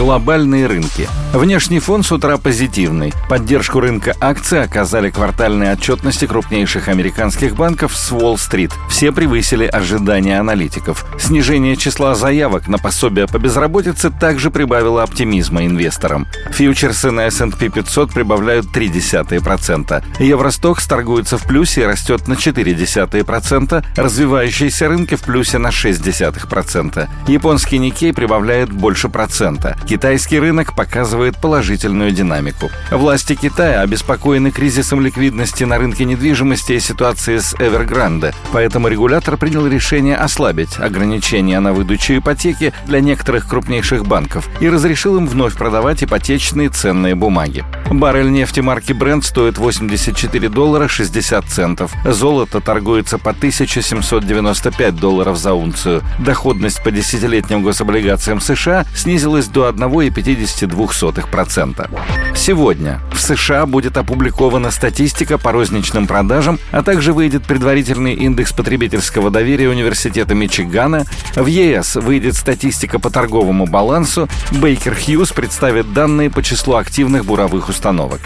Глобальные рынки – Внешний фон с утра позитивный. Поддержку рынка акций оказали квартальные отчетности крупнейших американских банков с Уолл-стрит. Все превысили ожидания аналитиков. Снижение числа заявок на пособие по безработице также прибавило оптимизма инвесторам. Фьючерсы на S&P 500 прибавляют 0,3%. Евростокс торгуется в плюсе и растет на 0,4%. Развивающиеся рынки в плюсе на 0,6%. Японский Никей прибавляет больше процента. Китайский рынок показывает положительную динамику. Власти Китая обеспокоены кризисом ликвидности на рынке недвижимости и ситуацией с Evergrande, поэтому регулятор принял решение ослабить ограничения на выдачу ипотеки для некоторых крупнейших банков и разрешил им вновь продавать ипотечные ценные бумаги. Баррель нефти марки Brent стоит 84 доллара 60 центов. Золото торгуется по 1795 долларов за унцию. Доходность по десятилетним гособлигациям США снизилась до 1,52 0,02%. Сегодня в США будет опубликована статистика по розничным продажам, а также выйдет предварительный индекс потребительского доверия Университета Мичигана. В ЕС выйдет статистика по торговому балансу. Бейкер Хьюз представит данные по числу активных буровых установок.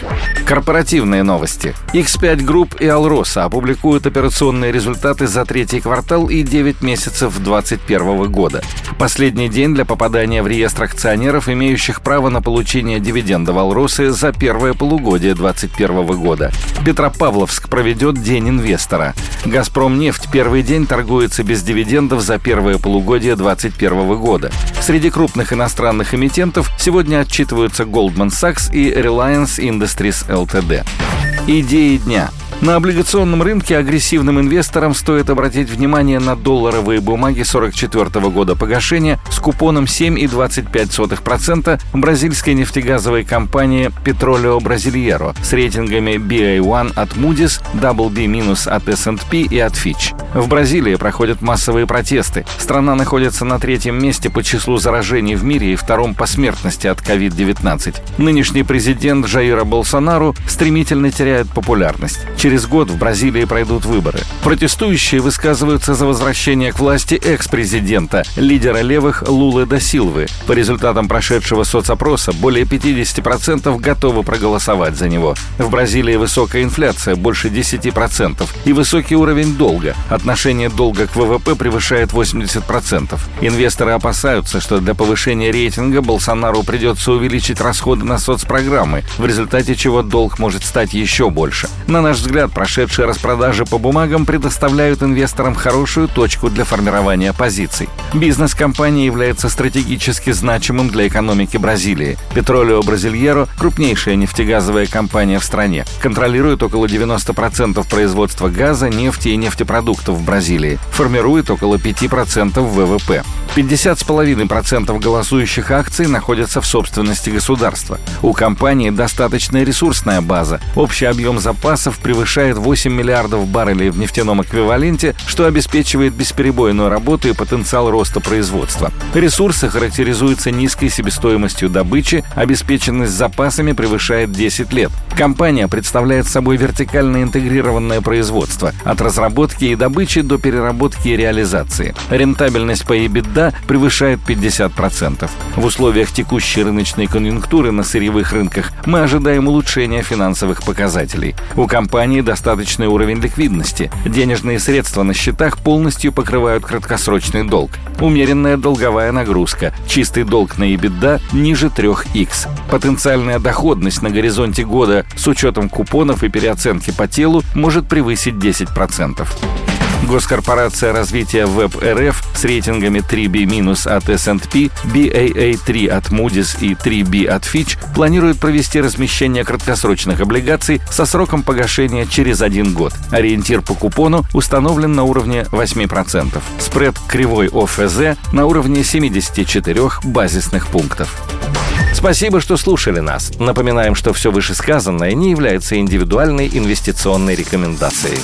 Корпоративные новости. X5 Group и Alrosa опубликуют операционные результаты за третий квартал и 9 месяцев 2021 года. Последний день для попадания в реестр акционеров, имеющих право на получение получения дивидендов Алросы за первое полугодие 2021 года. Петропавловск проведет День инвестора. «Газпром нефть» первый день торгуется без дивидендов за первое полугодие 2021 года. Среди крупных иностранных эмитентов сегодня отчитываются Goldman Sachs и Reliance Industries Ltd. Идеи дня – на облигационном рынке агрессивным инвесторам стоит обратить внимание на долларовые бумаги 44 года погашения с купоном 7,25% бразильской нефтегазовой компании Petroleo Brasileiro с рейтингами BA1 от Moody's, WB- от S&P и от Fitch. В Бразилии проходят массовые протесты. Страна находится на третьем месте по числу заражений в мире и втором по смертности от COVID-19. Нынешний президент Жаира Болсонару стремительно теряет популярность. Через год в Бразилии пройдут выборы. Протестующие высказываются за возвращение к власти экс-президента, лидера левых Лулы да Силвы. По результатам прошедшего соцопроса более 50% готовы проголосовать за него. В Бразилии высокая инфляция, больше 10%, и высокий уровень долга. Отношение долга к ВВП превышает 80%. Инвесторы опасаются, что для повышения рейтинга Болсонару придется увеличить расходы на соцпрограммы, в результате чего долг может стать еще больше. На наш взгляд, взгляд, прошедшие распродажи по бумагам предоставляют инвесторам хорошую точку для формирования позиций. Бизнес компании является стратегически значимым для экономики Бразилии. Петролио Бразильеро – крупнейшая нефтегазовая компания в стране. Контролирует около 90% производства газа, нефти и нефтепродуктов в Бразилии. Формирует около 5% ВВП. 50,5% голосующих акций находятся в собственности государства. У компании достаточная ресурсная база. Общий объем запасов превышает 8 миллиардов баррелей в нефтяном эквиваленте, что обеспечивает бесперебойную работу и потенциал роста производства. Ресурсы характеризуются низкой себестоимостью добычи, обеспеченность запасами превышает 10 лет. Компания представляет собой вертикально интегрированное производство от разработки и добычи до переработки и реализации. Рентабельность по EBITDA превышает 50%. В условиях текущей рыночной конъюнктуры на сырьевых рынках мы ожидаем улучшения финансовых показателей. У компании достаточный уровень ликвидности. Денежные средства на счетах полностью покрывают краткосрочный долг. Умеренная долговая нагрузка. Чистый долг на EBITDA ниже 3х. Потенциальная доходность на горизонте года с учетом купонов и переоценки по телу может превысить 10%. Госкорпорация развития Веб РФ с рейтингами 3B- от S&P, BAA3 от Moody's и 3B от Fitch планирует провести размещение краткосрочных облигаций со сроком погашения через один год. Ориентир по купону установлен на уровне 8%. Спред кривой ОФЗ на уровне 74 базисных пунктов. Спасибо, что слушали нас. Напоминаем, что все вышесказанное не является индивидуальной инвестиционной рекомендацией.